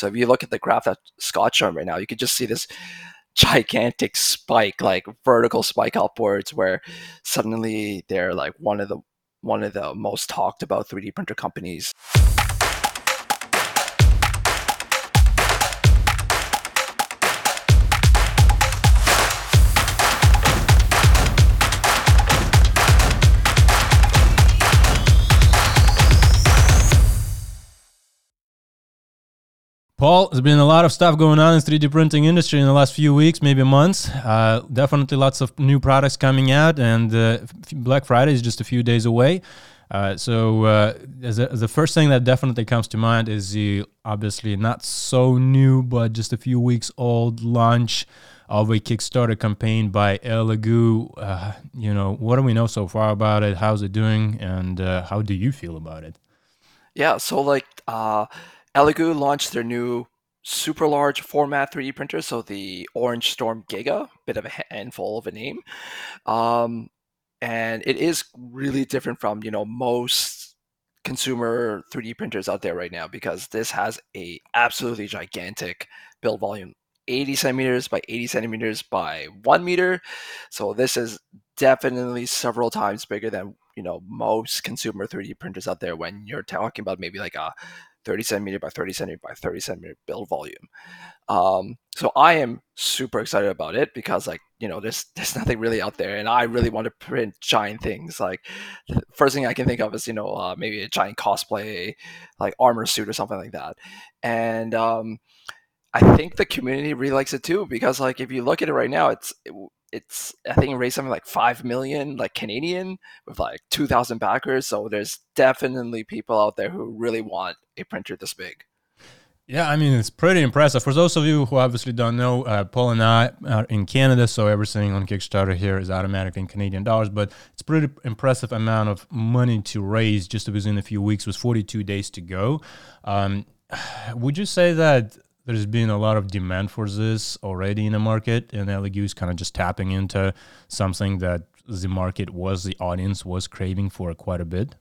So if you look at the graph that Scott's showing right now, you could just see this gigantic spike, like vertical spike upwards, where suddenly they're like one of the one of the most talked about 3D printer companies. Paul, there's been a lot of stuff going on in 3D printing industry in the last few weeks, maybe months. Uh, definitely lots of new products coming out, and uh, Black Friday is just a few days away. Uh, so uh, a, the first thing that definitely comes to mind is the obviously not so new, but just a few weeks old launch of a Kickstarter campaign by Elegoo. Uh, you know, what do we know so far about it? How's it doing, and uh, how do you feel about it? Yeah, so like Elegoo launched their new super large format 3D printer, so the OrangeStorm Giga, bit of a handful of a name. Um, and it is really different from, you know, most consumer 3D printers out there right now because this has a absolutely gigantic build volume 80 centimeters by 80 centimeters by one meter so this is definitely several times bigger than you know most consumer 3d printers out there when you're talking about maybe like a 30 centimeter by 30 centimeter by 30 centimeter build volume. Um, so I am super excited about it because like, you know, there's, there's nothing really out there and I really want to print giant things. Like first thing I can think of is, you know, uh, maybe a giant cosplay, like armor suit or something like that. And, um, I think the community really likes it too because like if you look at it right now, it's it, it's I think it raised something like five million like Canadian with like two thousand backers. So there's definitely people out there who really want a printer this big. Yeah, I mean it's pretty impressive. For those of you who obviously don't know, uh, Paul and I are in Canada, so everything on Kickstarter here is automatically in Canadian dollars. But it's pretty impressive amount of money to raise just within a few weeks, with 42 days to go. Um, would you say that there's been a lot of demand for this already in the market, and Elegoo is kind of just tapping into something that the market was, the audience was craving for quite a bit.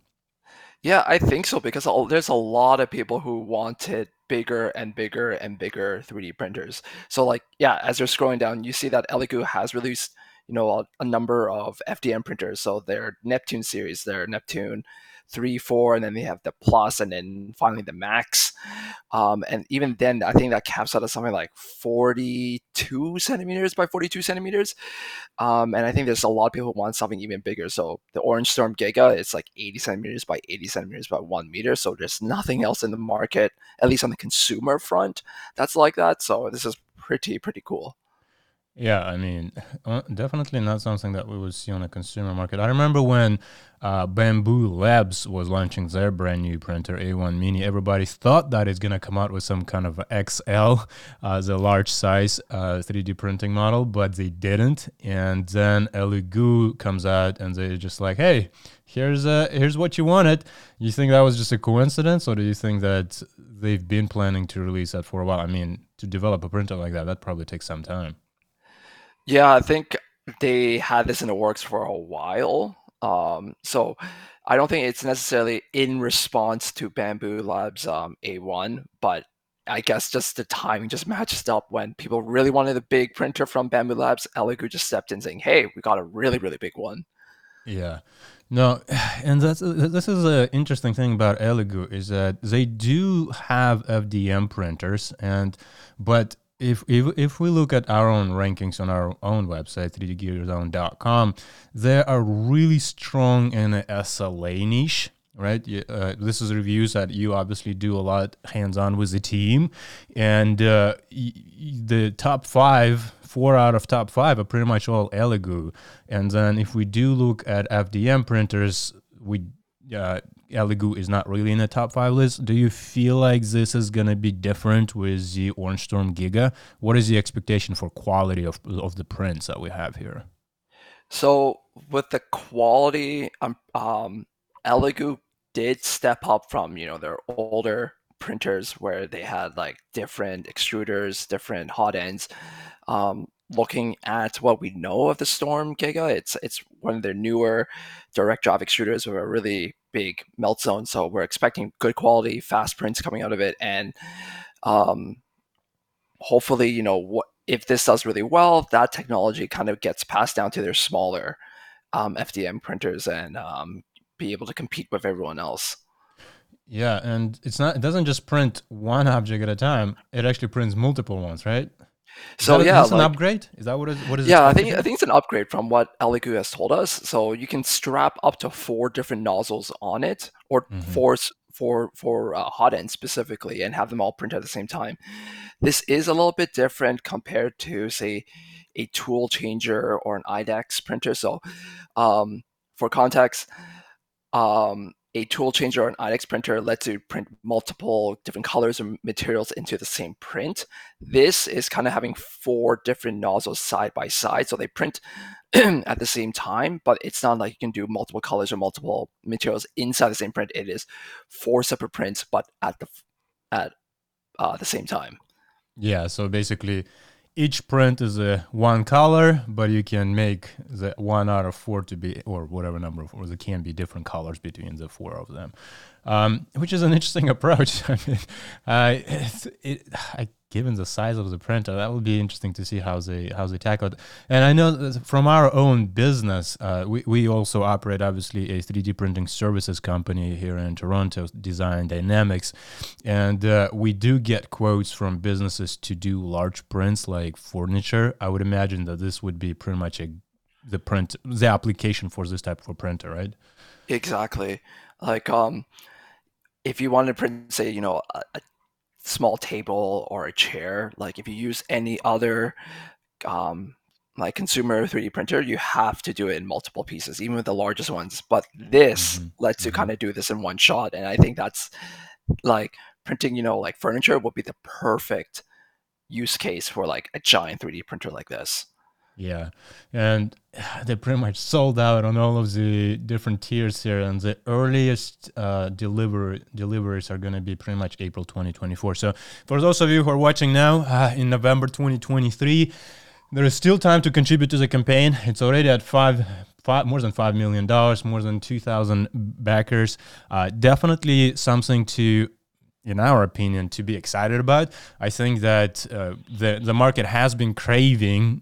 Yeah, I think so because there's a lot of people who wanted bigger and bigger and bigger 3D printers. So like, yeah, as you're scrolling down, you see that Elegoo has released, you know, a, a number of FDM printers. So their Neptune series, their Neptune three, four, and then they have the plus, and then finally the max. Um, and even then, I think that caps out at something like 42 centimeters by 42 centimeters. Um, and I think there's a lot of people who want something even bigger. So the OrangeStorm Giga, it's like 80 centimeters by 80 centimeters by one meter. So there's nothing else in the market, at least on the consumer front, that's like that. So this is pretty, pretty cool. Yeah, I mean, uh, definitely not something that we would see on a consumer market. I remember when uh, Bambu Labs was launching their brand new printer A1 Mini. Everybody thought that it's going to come out with some kind of XL, uh, the large size uh, 3D printing model, but they didn't. And then Elegoo comes out and they're just like, "Hey, here's uh, here's what you wanted." You think that was just a coincidence, or do you think that they've been planning to release that for a while? I mean, to develop a printer like that, that probably takes some time. Yeah, I think they had this in the works for a while. Um, so I don't think it's necessarily in response to Bambu Labs um, A1, but I guess just the timing just matched up when people really wanted a big printer from Bambu Labs. Elegoo just stepped in saying, "Hey, we got a really, really big one." Yeah, no, and that's this is an interesting thing about Elegoo is that they do have FDM printers, and but if, if if we look at our own rankings on our own website 3dgearzone.com they are really strong in the sla niche right? Uh, this is reviews that you obviously do a lot hands-on with the team. And uh, the top five four out of top five are pretty much all elegoo. And then if we do look at fdm printers we uh, Elegoo is not really in the top five list. Do you feel like this is gonna be different with the OrangeStorm Giga? What is the expectation for quality of of the prints that we have here? So with the quality, um, um Elegoo did step up from you know their older printers where they had like different extruders, different hot ends. Um, looking at what we know of the Storm Giga, it's it's one of their newer direct drive extruders with a really big melt zone. So we're expecting good quality, fast prints coming out of it. And um, hopefully, you know, if this does really well, that technology kind of gets passed down to their smaller um, FDM printers and um, be able to compete with everyone else. Yeah, and it's not. It doesn't just print one object at a time. It actually prints multiple ones, right? So that, yeah, is like, an upgrade? Is that what is what is? Yeah, I think I think it's an upgrade from what Elegoo has told us. So you can strap up to four different nozzles on it, or mm-hmm. four for for uh, hot end specifically, and have them all print at the same time. This is a little bit different compared to say a tool changer or an IDEX printer. So um, for context, um, a tool changer or an IDEX printer lets you print multiple different colors and materials into the same print. This is kind of having four different nozzles side by side, so they print at the same time, but it's not like you can do multiple colors or multiple materials inside the same print. It is four separate prints, but at the at uh, the same time. Yeah, so basically each print is a one color, but you can make the one out of four to be, or whatever number of, or there can be different colors between the four of them, um, which is an interesting approach. I mean, uh, it, I given the size of the printer, that will be interesting to see how they how they tackle it. And I know from our own business, uh, we we also operate obviously a 3D printing services company here in Toronto, Design Dynamics, and uh, we do get quotes from businesses to do large prints like furniture. I would imagine that this would be pretty much a the print the application for this type of printer, right? Exactly. Like um if you wanted to print say you know a, a small table or a chair. Like if you use any other um, like consumer 3D printer, you have to do it in multiple pieces, even with the largest ones. But this mm-hmm. lets you mm-hmm. kind of do this in one shot, and I think that's like printing. You know, like furniture would be the perfect use case for like a giant 3D printer like this. Yeah, and they pretty much sold out on all of the different tiers here, and the earliest uh, delivery deliveries are going to be pretty much April 2024. So, for those of you who are watching now uh, in November 2023, there is still time to contribute to the campaign. It's already at five Five, more than $5 million, more than 2,000 backers. Uh, definitely something to in our opinion, to be excited about. I think that uh, the the market has been craving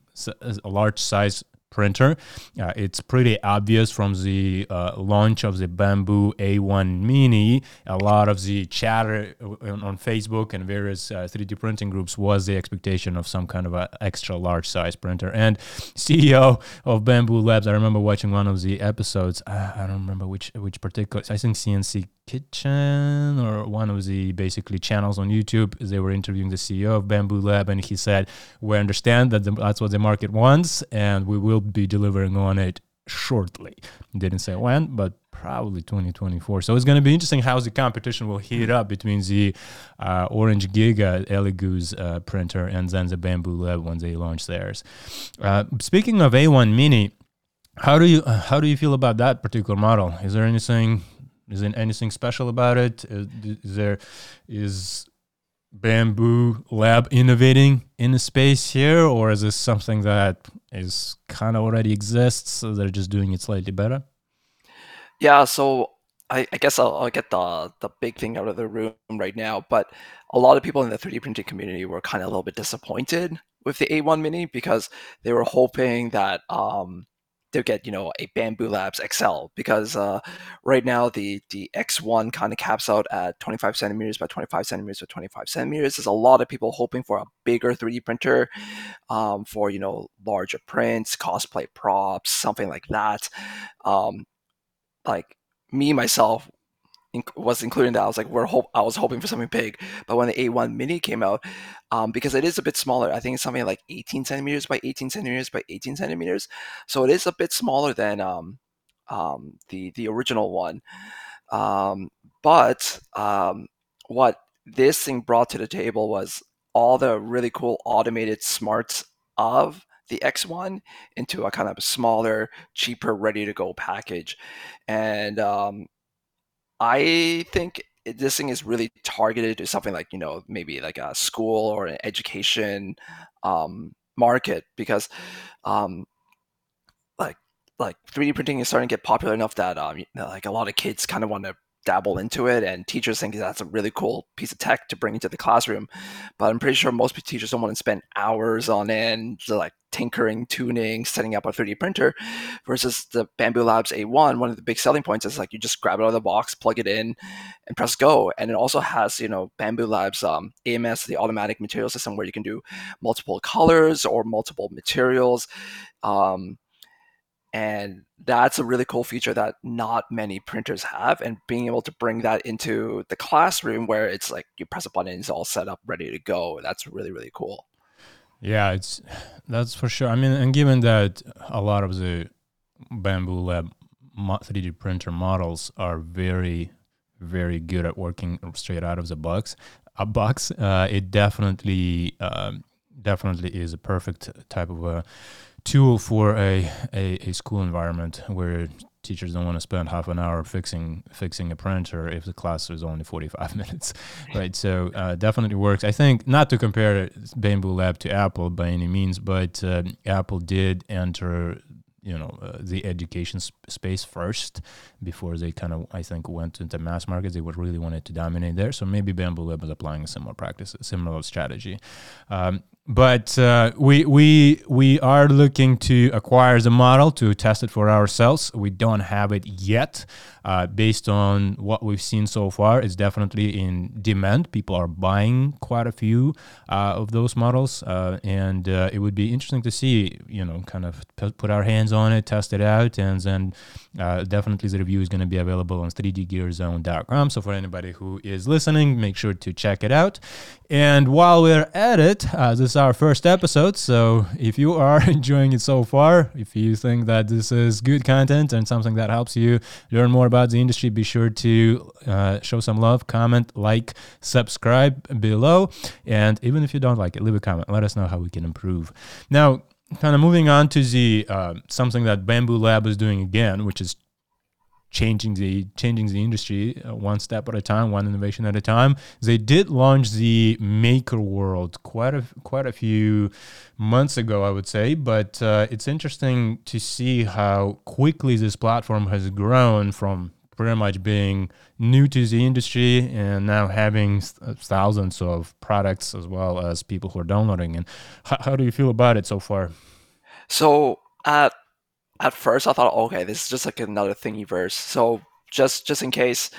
a large size printer. Uh, it's pretty obvious from the uh, launch of the Bambu A1 Mini. A lot of the chatter on, on Facebook and various uh, 3D printing groups was the expectation of some kind of an extra large size printer. And CEO of Bambu Labs, I remember watching one of the episodes. Uh, I don't remember which which particular. I think CNC Kitchen or one of the basically channels on YouTube. They were interviewing the CEO of Bambu Lab, and he said, "We understand that the, that's what the market wants, and we will be delivering on it shortly." Didn't say when, but probably 2024. So it's going to be interesting how the competition will heat up between the uh, Orange Giga Elegoo's uh, printer and then the Bambu Lab when they launch theirs. Uh, speaking of A1 Mini. How do you uh, how do you feel about that particular model? Is there anything is there anything special about it? Uh, is there is Bambu Lab innovating in the space here, or is this something that is kind of already exists? So they're just doing it slightly better. Yeah, so I, I guess I'll, I'll, get the the big thing out of the room right now. But a lot of people in the 3D printing community were kind of a little bit disappointed with the A1 Mini because they were hoping that um, to get you know a Bambu Labs XL because uh, right now the the X1 kind of caps out at 25 centimeters by 25 centimeters by 25 centimeters. There's a lot of people hoping for a bigger 3D printer um, for you know larger prints, cosplay props, something like that. Um, like me myself was including that. I was like, we're hope I was hoping for something big, but when the A1 Mini came out, um, because it is a bit smaller, I think it's something like 18 centimeters by 18 centimeters by 18 centimeters, so it is a bit smaller than um, um, the the original one. Um, but um, what this thing brought to the table was all the really cool automated smarts of the X1 into a kind of smaller, cheaper, ready to go package. And um, I think this thing is really targeted to something like you know maybe like a school or an education um, market because um, like like 3D printing is starting to get popular enough that um, you know, like a lot of kids kind of want to dabble into it, and teachers think that's a really cool piece of tech to bring into the classroom. But I'm pretty sure most teachers don't want to spend hours on end, like tinkering, tuning, setting up a 3D printer. Versus the Bambu Labs A1, one of the big selling points is like you just grab it out of the box, plug it in, and press go. And it also has you know Bambu Labs um, AMS, the automatic material system, where you can do multiple colors or multiple materials. Um, and that's a really cool feature that not many printers have and being able to bring that into the classroom where it's like you press a button it's all set up ready to go that's really really cool yeah it's that's for sure. I mean and given that a lot of the Bambu lab 3d printer models are very very good at working straight out of the box a box uh, it definitely um, definitely is a perfect type of a tool for a, a, a school environment where teachers don't want to spend half an hour fixing fixing a printer if the class is only 45 minutes right? So uh, definitely works. I think not to compare bambu lab to apple by any means but uh, apple did enter you know uh, the education sp- space first before they kind of i think went into mass markets they would really wanted to dominate there. So maybe bambu lab is applying a similar practice similar strategy. Um, but uh, we we we are looking to acquire the model to test it for ourselves. We don't have it yet. Uh, based on what we've seen so far, it's definitely in demand. People are buying quite a few uh, of those models, uh, and uh, it would be interesting to see, you know, kind of put our hands on it, test it out, and then uh, definitely the review is going to be available on 3dgearzone.com. So for anybody who is listening, make sure to check it out. And while we're at it, this is our first episode. So if you are enjoying it so far, if you think that this is good content and something that helps you learn more about the industry, be sure to uh, show some love, comment, like, subscribe below. And even if you don't like it, leave a comment. Let us know how we can improve. Now, kind of moving on to the uh, something that Bambu Lab is doing again, which is changing the changing the industry uh, one step at a time, one innovation at a time. They did launch the MakerWorld quite a quite a few months ago, I would say. But uh, it's interesting to see how quickly this platform has grown from pretty much being new to the industry and now having uh, thousands of products as well as people who are downloading. And how, how do you feel about it so far? So at at first I thought, okay, this is just like another Thingiverse. So just just in case,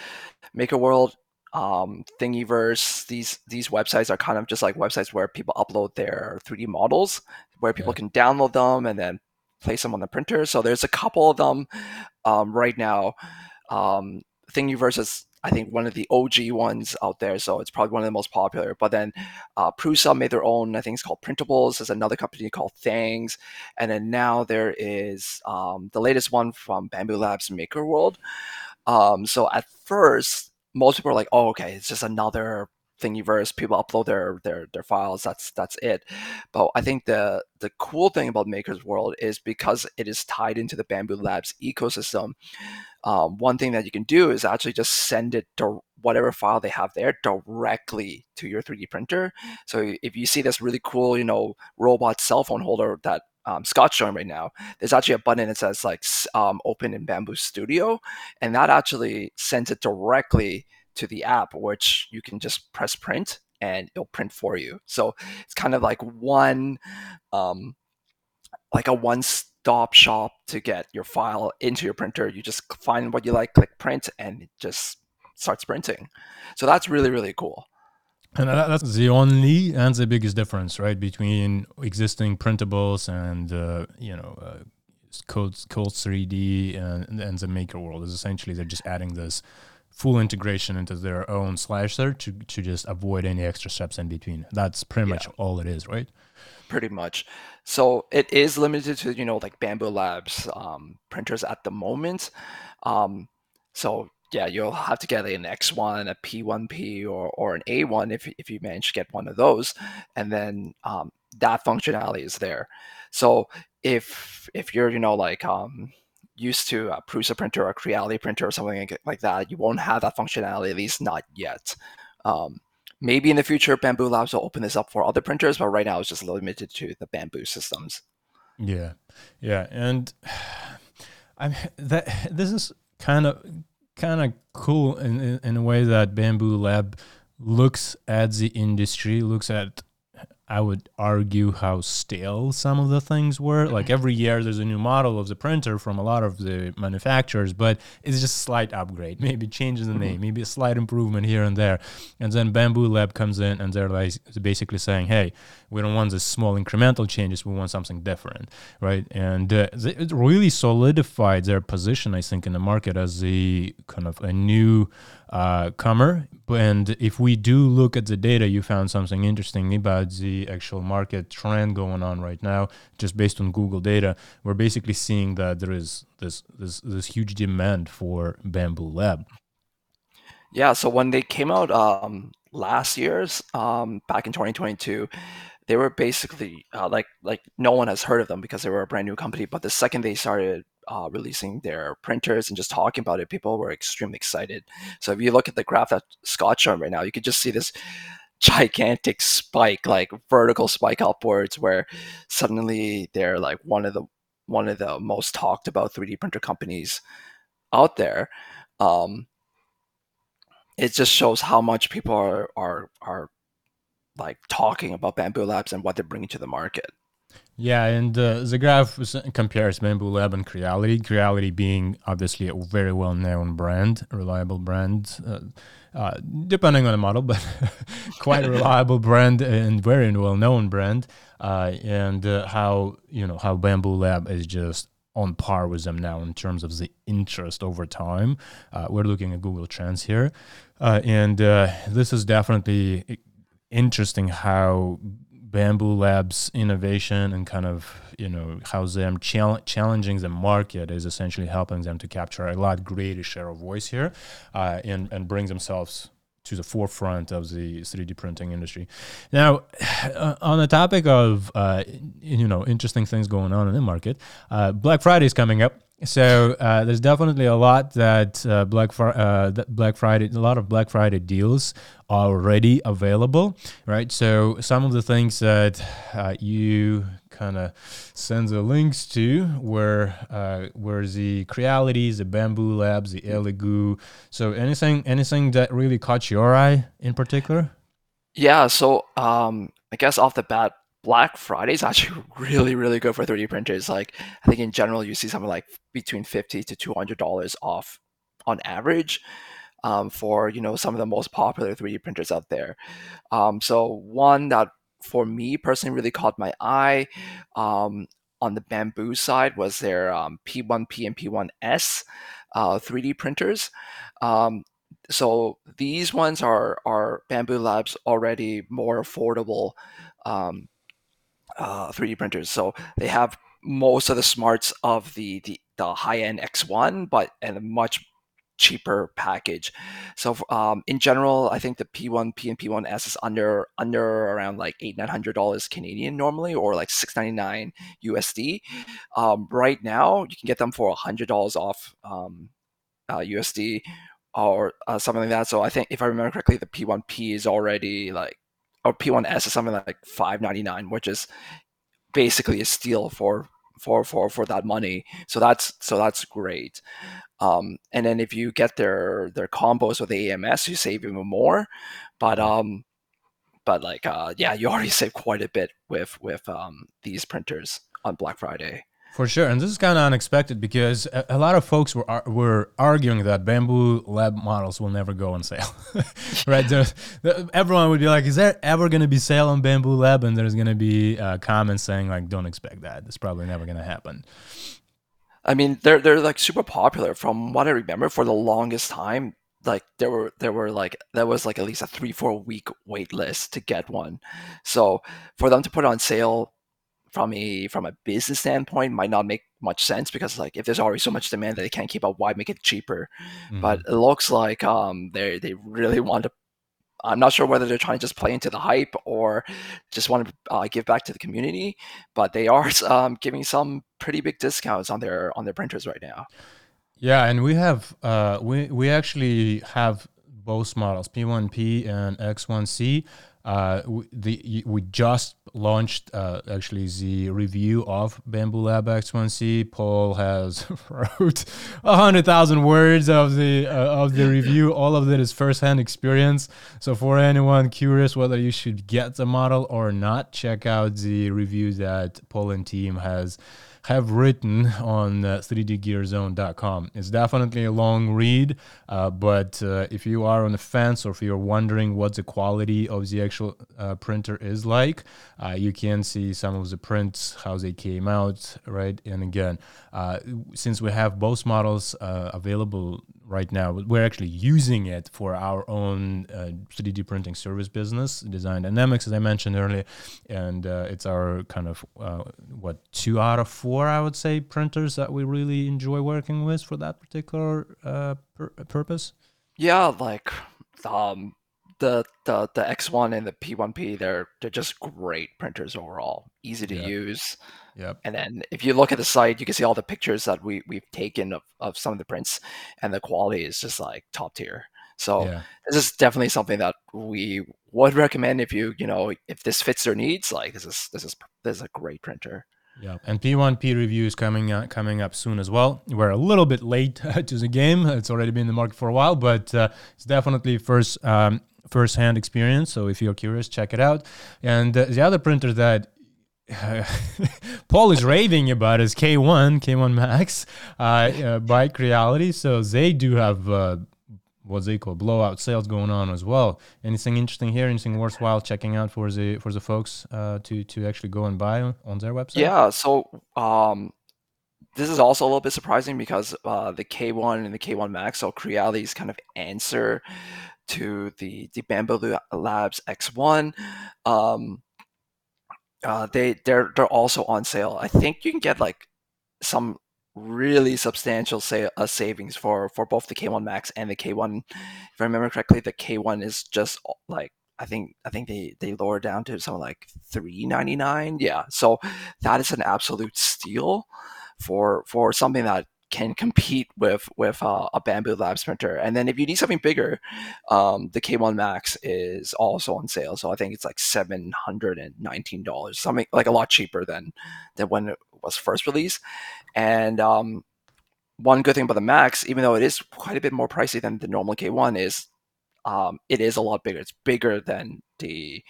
MakerWorld, um, Thingiverse, these these websites are kind of just like websites where people upload their 3D models, where people yeah. can download them and then place them on the printer. So there's a couple of them um, right now. Um, Thingiverse is I think one of the OG ones out there, so it's probably one of the most popular. But then uh, Prusa made their own. I think it's called Printables. There's another company called Thangs, and then now there is um, the latest one from Bambu Labs MakerWorld. Um, so at first, most people are like, "Oh, okay, it's just another Thingiverse. People upload their their their files. That's that's it." But I think the the cool thing about Maker's World is because it is tied into the Bambu Labs ecosystem um, one thing that you can do is actually just send it to whatever file they have there directly to your 3D printer. So if you see this really cool, you know, robot cell phone holder that um, Scott's showing right now, there's actually a button that says like um, open in Bambu Studio, and that actually sends it directly to the app, which you can just press print and it'll print for you. So it's kind of like one, um, like a one stop shop to get your file into your printer. You just find what you like, click print, and it just starts printing. So that's really, really cool. And that's the only and the biggest difference, right, between existing printables and uh, you know uh, Codes Code 3D and, and the MakerWorld is essentially they're just adding this full integration into their own slicer to to just avoid any extra steps in between. That's pretty yeah. much all it is, right? Pretty much. So it is limited to you know like Bambu Labs um, printers at the moment. Um, so yeah, you'll have to get an X1, a P1P, or, or an A1 if, if you manage to get one of those, and then um, that functionality is there. So if if you're you know like um, used to a Prusa printer or a Creality printer or something like that, you won't have that functionality at least not yet. Um, Maybe in the future, Bambu Labs will open this up for other printers, but right now it's just limited to the Bambu systems. Yeah, yeah, and I'm that this is kind of kind of cool in, in, in a way that Bambu Lab looks at the industry, looks at I would argue how stale some of the things were. Like mm-hmm. every year, there's a new model of the printer from a lot of the manufacturers, but it's just a slight upgrade, maybe changes the name, mm-hmm. maybe a slight improvement here and there. And then Bambu Lab comes in and they're like basically saying, hey, we don't want the small incremental changes, we want something different, right? And uh, it really solidified their position, I think, in the market as the kind of a new uh, comer. And if we do look at the data, you found something interesting about the actual market trend going on right now, just based on Google data. We're basically seeing that there is this this this huge demand for Bambu Lab. Yeah. So when they came out um, last year's um, back in 2022, they were basically uh, like like no one has heard of them because they were a brand new company. But the second they started uh, releasing their printers and just talking about it, people were extremely excited. So if you look at the graph that Scott showed right now, you could just see this gigantic spike, like vertical spike upwards, where suddenly they're like one of the one of the most talked about 3D printer companies out there. Um, it just shows how much people are are are like talking about Bambu Labs and what they're bringing to the market. Yeah, and uh, the graph compares Bambu Lab and Creality. Creality being obviously a very well-known brand, reliable brand, uh, uh, depending on the model, but quite a reliable brand and very well-known brand. Uh, and uh, how you know how Bambu Lab is just on par with them now in terms of the interest over time. Uh, we're looking at Google Trends here, and this is definitely interesting how Bambu Labs innovation and kind of you know how them chal- challenging the market is essentially helping them to capture a lot greater share of voice here uh, and and bring themselves to the forefront of the 3D printing industry. Now, uh, on the topic of uh, you know interesting things going on in the market, uh, Black Friday is coming up. So uh, there's definitely a lot that uh, Black Fr- uh, that Black Friday, a lot of Black Friday deals are already available, right? So some of the things that uh, you kind of send the links to were uh, were the Crealities, the Bambu Labs, the Elegoo. So anything anything that really caught your eye in particular? Yeah. So um, I guess off the bat, Black Friday is actually really, really good for 3D printers. Like I think in general, you see something like between fifty to two hundred dollars off on average um, for you know some of the most popular 3D printers out there. Um, so one that for me personally really caught my eye um, on the bambu side was their P1P um, and P1S uh, 3D printers. Um, so these ones are are Bambu Labs already more affordable um, uh, 3D printers. So they have most of the smarts of the the, the high end X1, but at a much cheaper package. So um, in general, I think the P1P and P1S is under under around like eight nine hundred dollars Canadian normally, or like six ninety nine USD. Um, right now, you can get them for a hundred dollars off um, uh, USD or uh, something like that. So I think if I remember correctly, the P1P is already like or P1S is something like 599, which is basically a steal for for for for that money. So that's so that's great. Um, and then if you get their their combos with AMS, you save even more. But um, but like uh, yeah, you already save quite a bit with with um, these printers on Black Friday. For sure, and this is kind of unexpected because a, a, lot of folks were were arguing that bambu Lab models will never go on sale, right? the, everyone would be like, "Is there ever going to be sale on bambu Lab?" And there's going to be uh, comments saying like, "Don't expect that. It's probably never going to happen." I mean, they're they're like super popular. From what I remember, for the longest time, like there were there were like there was like at least a three four week wait list to get one. So for them to put on sale from a from a business standpoint might not make much sense because like if there's already so much demand that they can't keep up, why make it cheaper? Mm-hmm. But it looks like um they they really want to. I'm not sure whether they're trying to just play into the hype or just want to uh, give back to the community, but they are um, giving some pretty big discounts on their on their printers right now. Yeah, and we have uh, we we actually have both models P1P and X1C Uh, the we just launched uh, actually the review of Bambu Lab X1C. Paul has wrote hundred thousand words of the uh, of the review. All of it is firsthand experience. So for anyone curious whether you should get the model or not, check out the review that Paul and team has have written on uh, 3dgearzone.com. It's definitely a long read, uh, but uh, if you are on the fence or if you're wondering what the quality of the actual uh, printer is like, uh, you can see some of the prints, how they came out, right? And again, uh, since we have both models available right now. We're actually using it for our own uh, 3D printing service business, Design Dynamics, as I mentioned earlier, and uh, it's our kind of uh, what two out of four, I would say, printers that we really enjoy working with for that particular uh, pur- purpose. Yeah, like um, the the the X1 and the P1P, they're they're just great printers overall, easy to Yeah. use. Yep. And then if you look at the site, you can see all the pictures that we we've taken of, of some of the prints, and the quality is just like top tier. So Yeah. this is definitely something that we would recommend if you you know if this fits their needs. Like this is this is this is a great printer. Yeah, and P1P review is coming uh, coming up soon as well. We're a little bit late to the game. It's already been in the market for a while, but uh, it's definitely first um, first hand experience. So if you're curious, check it out. And uh, the other printer that Paul is raving about his K1 K1 Max uh, uh, by Creality. So they do have. Uh, what they call blowout sales going on as well. Anything interesting here? Anything worthwhile checking out for the for the folks uh, to to actually go and buy on, their website? Yeah. So um, this is also a little bit surprising because uh, the K1 and the K1 Max, so Creality's kind of answer to the the Bambu Labs X1. Um, uh, they they're they're also on sale. I think you can get like some really substantial sa- uh, savings for for both the K1 Max and the K1. If I remember correctly, the K1 is just uh, like I think I think they they lower down to something like three ninety nine. Yeah, so that is an absolute steal for for something that can compete with with uh, a Bambu Labs printer. And then if you need something bigger, um, the K1 Max is also on sale. So I think it's like seven hundred and nineteen dollars, something like a lot cheaper than than when it was first released. And um, one good thing about the Max, even though it is quite a bit more pricey than the normal K1, is um, it is a lot bigger. It's bigger than the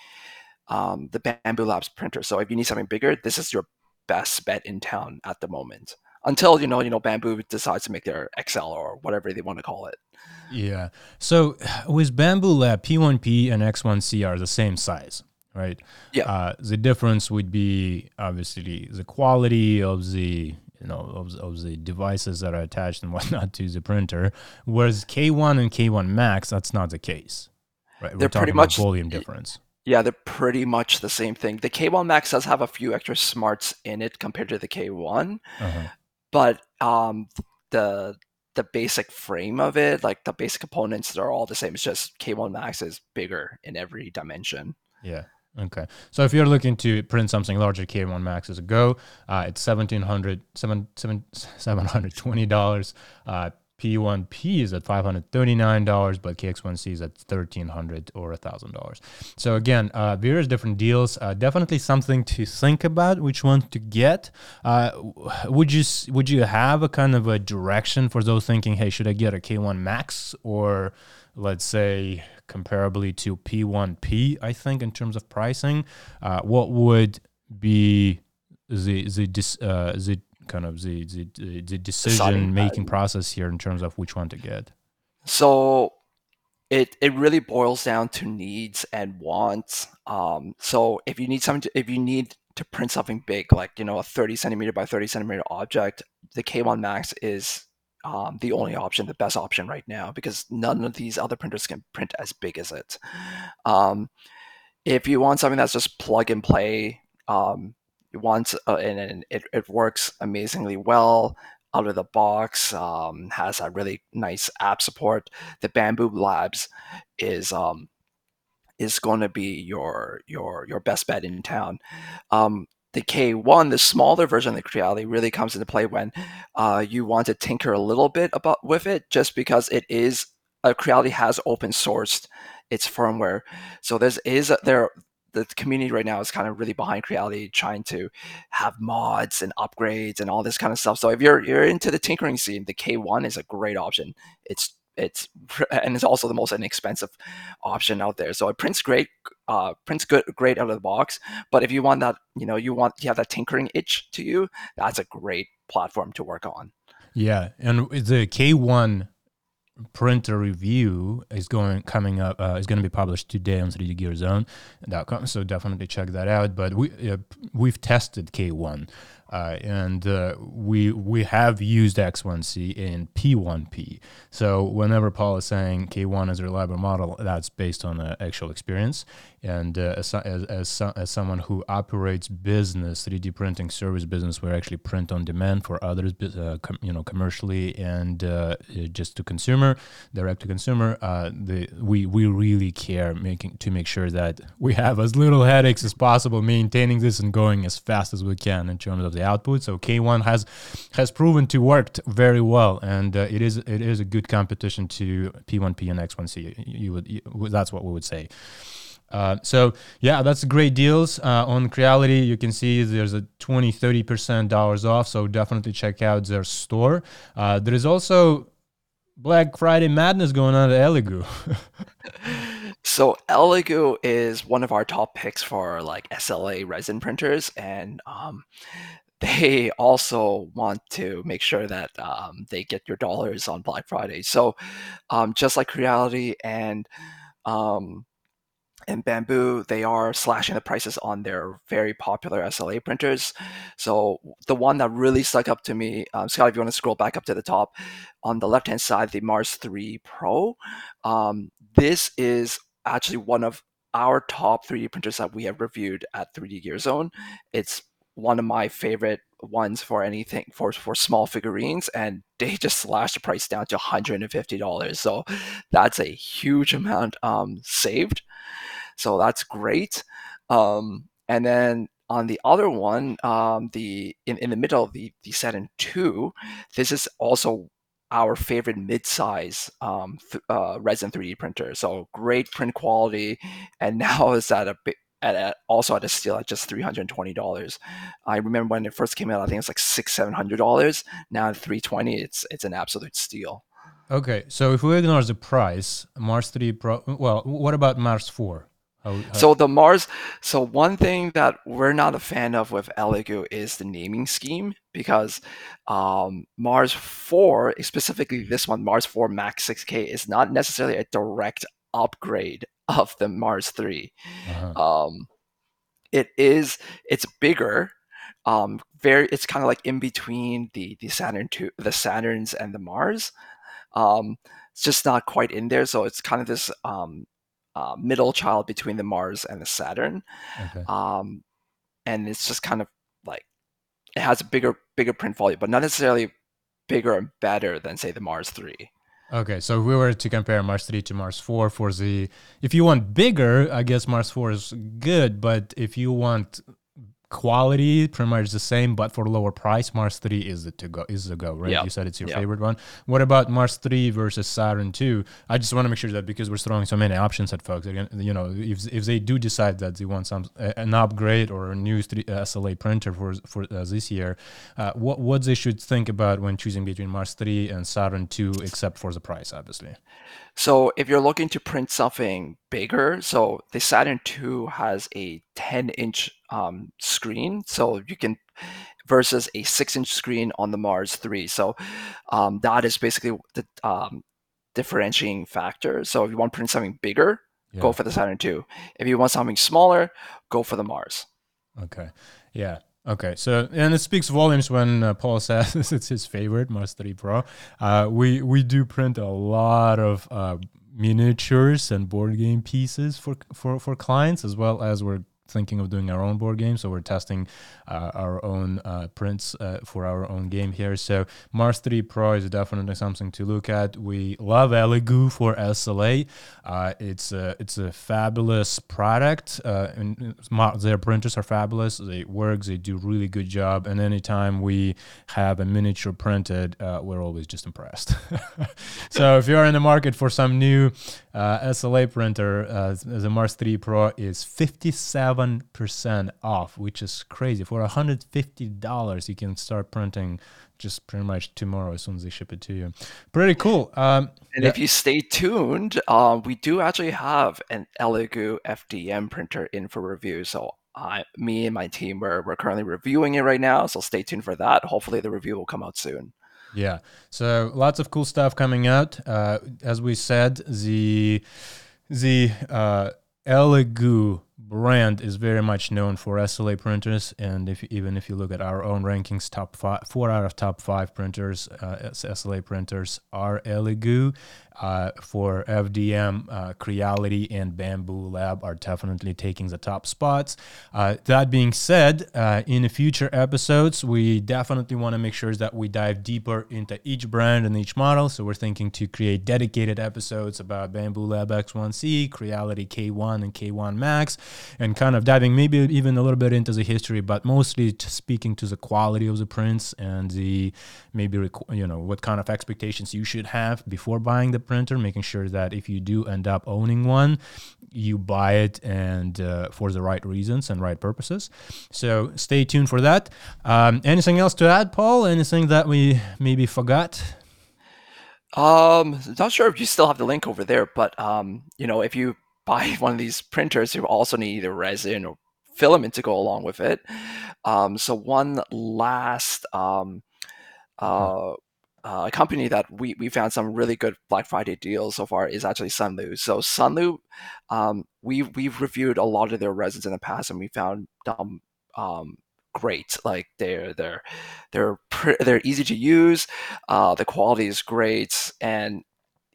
um, the Bambu Labs printer. So if you need something bigger, this is your best bet in town at the moment. Until you know, you know, Bambu decides to make their XL or whatever they want to call it. Yeah. So with bambu Lab, P1P and X1C are the same size, right? Yeah. Uh, the difference would be obviously the quality of the you know of, of the devices that are attached and whatnot to the printer. Whereas K1 and K1 Max, that's not the case, right? We're They're talking pretty about much- volume difference. Yeah, they're pretty much the same thing. The K1 Max does have a few extra smarts in it compared to the K1, Uh-huh. But um, the the basic frame of it, like the basic components, they're all the same. It's just K1 Max is bigger in every dimension. Yeah. Okay. So if you're looking to print something larger, K1 Max is a go. Uh, it's $1,700, seven, seven, $720. Uh, P1P is at $539, but KX1C is at 1,300 or $1,000. So again, uh, various different deals. Uh, definitely something to think about which one to get. Uh, would you would you have a kind of a direction for those thinking, hey, should I get a K1 Max or let's say comparably to P1P, I think, in terms of pricing, uh, what would be the the uh, the kind of the the, the decision making process here in terms of which one to get? So it it really boils down to needs and wants. Um, so if you need something, to, if you need to print something big, like you know a 30 centimeter by 30 centimeter object, the K1 Max is um, the only option, the best option right now, because none of these other printers can print as big as it. Um, if you want something that's just plug and play, um, want uh, and, and it, it works amazingly well out of the box, um, has a really nice app support. The bambu Labs is um, is going to be your your your best bet in town. Um, the K1, the smaller version of the Creality, really comes into play when uh, you want to tinker a little bit about with it, just because it is uh, Creality has open sourced its firmware. So there's is there the community right now is kind of really behind Creality, trying to have mods and upgrades and all this kind of stuff. So if you're you're into the tinkering scene, the K1 is a great option. It's it's and it's also the most inexpensive option out there. So it prints great, uh, prints good, great out of the box. But if you want that, you know, you want you have that tinkering itch to you, that's a great platform to work on. Yeah, and the K1 printer review is going coming up uh, is going to be published today on 3dgearzone.com so definitely check that out but we uh, we've tested k1 uh, and uh, we we have used X1C in P1P. So whenever Paul is saying K1 is a reliable model, that's based on the actual experience. And uh, as, as, as, as, someone who operates business, 3D printing service business, we actually print on demand for others, uh, com- you know, commercially and uh, just to consumer, direct to consumer. Uh, the we we really care making to make sure that we have as little headaches as possible maintaining this and going as fast as we can in terms of the output. So K1 has has proven to work very well, and uh, it is it is a good competition to P1P and X1C. You would you, that's what we would say. Uh, so yeah, that's great deals uh, on Creality. You can see there's a 20, 30% dollars off. So definitely check out their store. Uh, there is also Black Friday madness going on at Elegoo. so Elegoo is one of our top picks for like SLA resin printers, and um, they also want to make sure that um, they get your dollars on Black Friday. So um, just like Creality and and Bambu, they are slashing the prices on their very popular SLA printers. So the one that really stuck up to me, um, Scott, if you want to scroll back up to the top, on the left-hand side, the Mars 3 Pro. Um, this is actually one of our top 3D printers that we have reviewed at 3D Gear Zone. It's one of my favorite ones for anything for for small figurines and they just slashed the price down to $150 so that's a huge amount um, saved so that's great. Um, and then on the other one, um, the in, in the middle, the the Saturn Two, this is also our favorite mid-size um, th- uh, resin 3D printer. So great print quality, and now it's at a at, also at a steal at just three hundred and twenty dollars. I remember when it first came out, I think it was like six seven hundred dollars. Now at three twenty, it's it's an absolute steal. Okay, so if we ignore the price, Mars 3 Pro, well, what about Mars 4? Oh, oh. So the Mars. So one thing that we're not a fan of with Elegoo is the naming scheme because um, Mars Four, specifically this one, Mars Four Max Six K, is not necessarily a direct upgrade of the Mars 3 uh-huh. um, it is. It's bigger. Um, very. It's kind of like in between the the Saturn two, the Saturns and the Mars. Um, it's just not quite in there, so it's kind of this um, uh, middle child between the Mars and the Saturn. Okay. Um, and it's just kind of like it has a bigger bigger print volume, but not necessarily bigger and better than say the Mars three. Okay, so if we were to compare Mars 3 to Mars 4 for the if you want bigger, I guess Mars 4 is good, but if you want quality pretty much the same but for lower price mars 3 is the to go is the go right yep. you said it's your yep. favorite one what about mars 3 versus saturn 2 i just want to make sure that because we're throwing so many options at folks again you know if, if they do decide that they want some an upgrade or a new 3, uh, sla printer for for uh, this year uh, what what they should think about when choosing between mars 3 and saturn 2 except for the price obviously so if you're looking to print something bigger, so the Saturn II has a 10 inch um, screen, so you can versus a six inch screen on the Mars 3. So um, that is basically the um, differentiating factor. So if you want to print something bigger, yeah. go for the Saturn II. If you want something smaller, go for the Mars. Okay. Yeah. Okay, so and it speaks volumes when uh, Paul says it's his favorite Mars 3 Pro. Uh, we we do print a lot of uh, miniatures and board game pieces for for for clients as well as we're thinking of doing our own board game, so we're testing uh, our own uh, prints uh, for our own game here. So Mars 3 Pro is definitely something to look at. We love Elegoo for SLA. Uh, it's a it's a fabulous product. Uh, and their printers are fabulous. They work. They do really good job. And anytime we have a miniature printed, uh, we're always just impressed. so if you're in the market for some new SLA printer, the Mars 3 Pro is 57% off, which is crazy. For $150, you can start printing just pretty much tomorrow as soon as they ship it to you. Pretty cool. Um, and yeah. if you stay tuned, um, we do actually have an Elegoo FDM printer in for review. So I, me and my team, we're, we're currently reviewing it right now. So stay tuned for that. Hopefully the review will come out soon. Yeah. So lots of cool stuff coming out. Uh, as we said, the the uh, Elegoo brand is very much known for SLA printers, and if even if you look at our own rankings, top five, four out of top five printers, uh, SLA printers are Elegoo uh, for FDM, uh, Creality, and Bambu Lab are definitely taking the top spots. Uh, that being said, uh, in the future episodes, we definitely want to make sure that we dive deeper into each brand and each model. So we're thinking to create dedicated episodes about Bambu Lab X1C, Creality K1, and K1 Max, and kind of diving maybe even a little bit into the history, but mostly speaking to the quality of the prints and the maybe you know what kind of expectations you should have before buying the printer, making sure that if you do end up owning one, you buy it and uh, for the right reasons and right purposes. So stay tuned for that. Um, anything else to add, Paul? Anything that we maybe forgot? Um, not sure if you still have the link over there, but um, you know, if you buy one of these printers, you also need either resin or filament to go along with it. Um, so one last um, uh, uh, a company that we, we found some really good Black Friday deals so far is actually Sunlu. So Sunlu, um, we we've reviewed a lot of their resins in the past, and we found them um, great. Like they're they're they're they're easy to use. Uh, the quality is great, and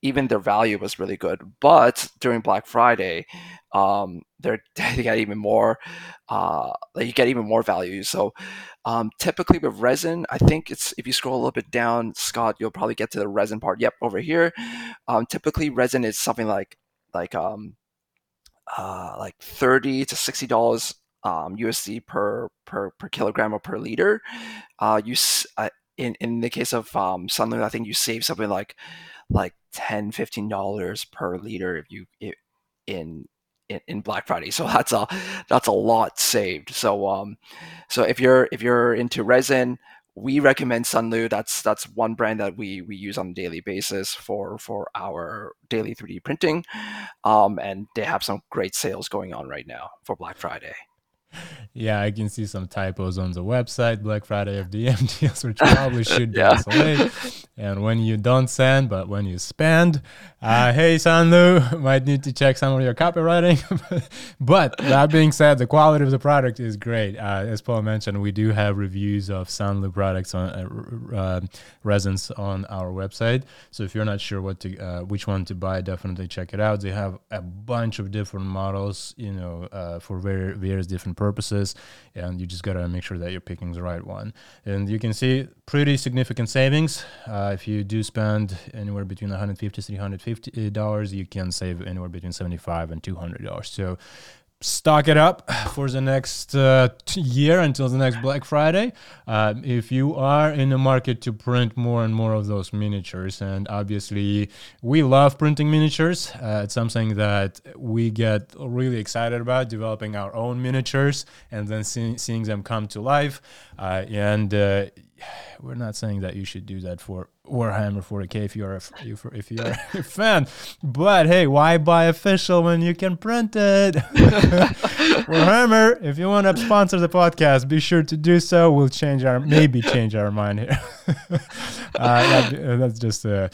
even their value was really good. But during Black Friday, um, they get even more. Uh, you get even more value. So um, typically with resin, I think it's if you scroll a little bit down, Scott, you'll probably get to the resin part. Yep, over here. Um, typically, resin is something like like um, uh, like thirty to sixty dollars um, USD per per per kilogram or per liter. Uh, you uh, in in the case of um, Sunlu, I think you save something like like 10 15 dollars per liter if you in in, in Black Friday. So that's a that's a lot saved. So um so if you're if you're into resin, we recommend Sunlu. That's that's one brand that we we use on a daily basis for for our daily 3D printing. Um and they have some great sales going on right now for Black Friday yeah, I can see some typos on the website, Black Friday FDM deals, which probably should be yeah. And when you don't send, but when you spend, uh, hey, Sunlu, might need to check some of your copywriting. but that being said, the quality of the product is great. Uh, as Paul mentioned, we do have reviews of Sunlu products on uh, uh, resins on our website. So if you're not sure what to, uh, which one to buy, definitely check it out. They have a bunch of different models, you know, uh, for very various different purposes, and you just gotta make sure that you're picking the right one. And you can see pretty significant savings. Uh, if you do spend anywhere between 150 to 350 dollars, you can save anywhere between 75 and 200 dollars. So stock it up for the next uh, year until the next Black Friday. Uh, if you are in the market to print more and more of those miniatures, and obviously we love printing miniatures, uh, it's something that we get really excited about developing our own miniatures and then see- seeing them come to life. Uh, and uh, we're not saying that you should do that for Warhammer 40k if you're a, if you're a fan. But hey, why buy official when you can print it? Warhammer, if you want to sponsor the podcast, be sure to do so. We'll change our maybe change our mind here. uh, that, that's just a,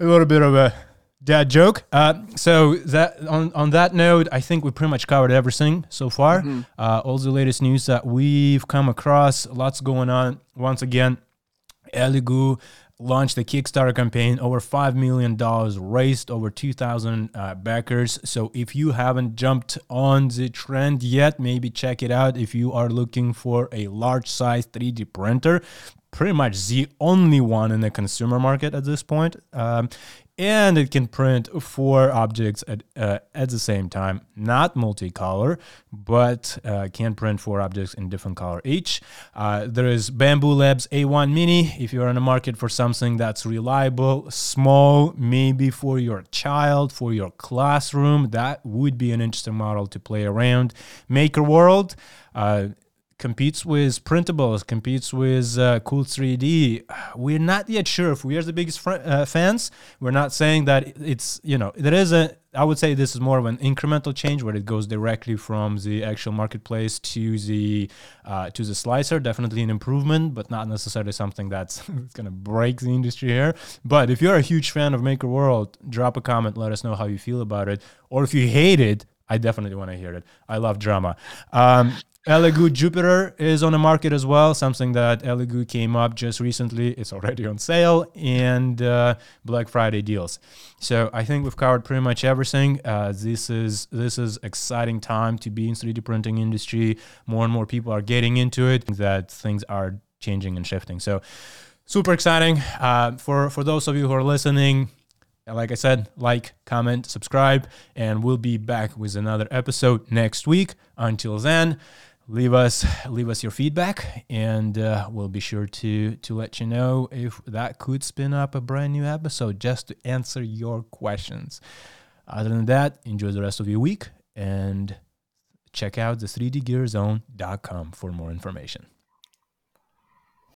a little bit of a dad joke. Uh, so that on on that note, I think we pretty much covered everything so far. Mm-hmm. Uh, all the latest news that we've come across, lots going on. Once again, Elegoo launched a Kickstarter campaign, over $5 million raised, over 2,000 uh, backers. So if you haven't jumped on the trend yet, maybe check it out. If you are looking for a large size 3D printer, pretty much the only one in the consumer market at this point. Um, and it can print four objects at, uh, at the same time, not multicolor, but uh, can print four objects in different color each. Uh, there is Bambu Labs A1 Mini. If you're in the market for something that's reliable, small, maybe for your child, for your classroom, that would be an interesting model to play around. MakerWorld. Competes with printables, competes with uh, Cults3D. We're not yet sure if we are the biggest fr- uh, fans. We're not saying that it's, you know, there is a, I would say this is more of an incremental change where it goes directly from the actual marketplace to the uh, to the slicer. Definitely an improvement, but not necessarily something that's going to break the industry here. But if you're a huge fan of MakerWorld, drop a comment. Let us know how you feel about it, or if you hate it. I definitely want to hear it. I love drama. Um, Elegoo Jupiter is on the market as well, something that Elegoo came up just recently. It's already on sale and uh, Black Friday deals. So I think we've covered pretty much everything. Uh, this is this is exciting time to be in 3D printing industry. More and more people are getting into it. That things are changing and shifting. So super exciting uh, for for those of you who are listening. Like I said, like, comment, subscribe, and we'll be back with another episode next week. Until then leave us leave us your feedback and uh, we'll be sure to to let you know if that could spin up a brand new episode just to answer your questions. Other than that enjoy the rest of your week and check out the 3dgearzone.com for more information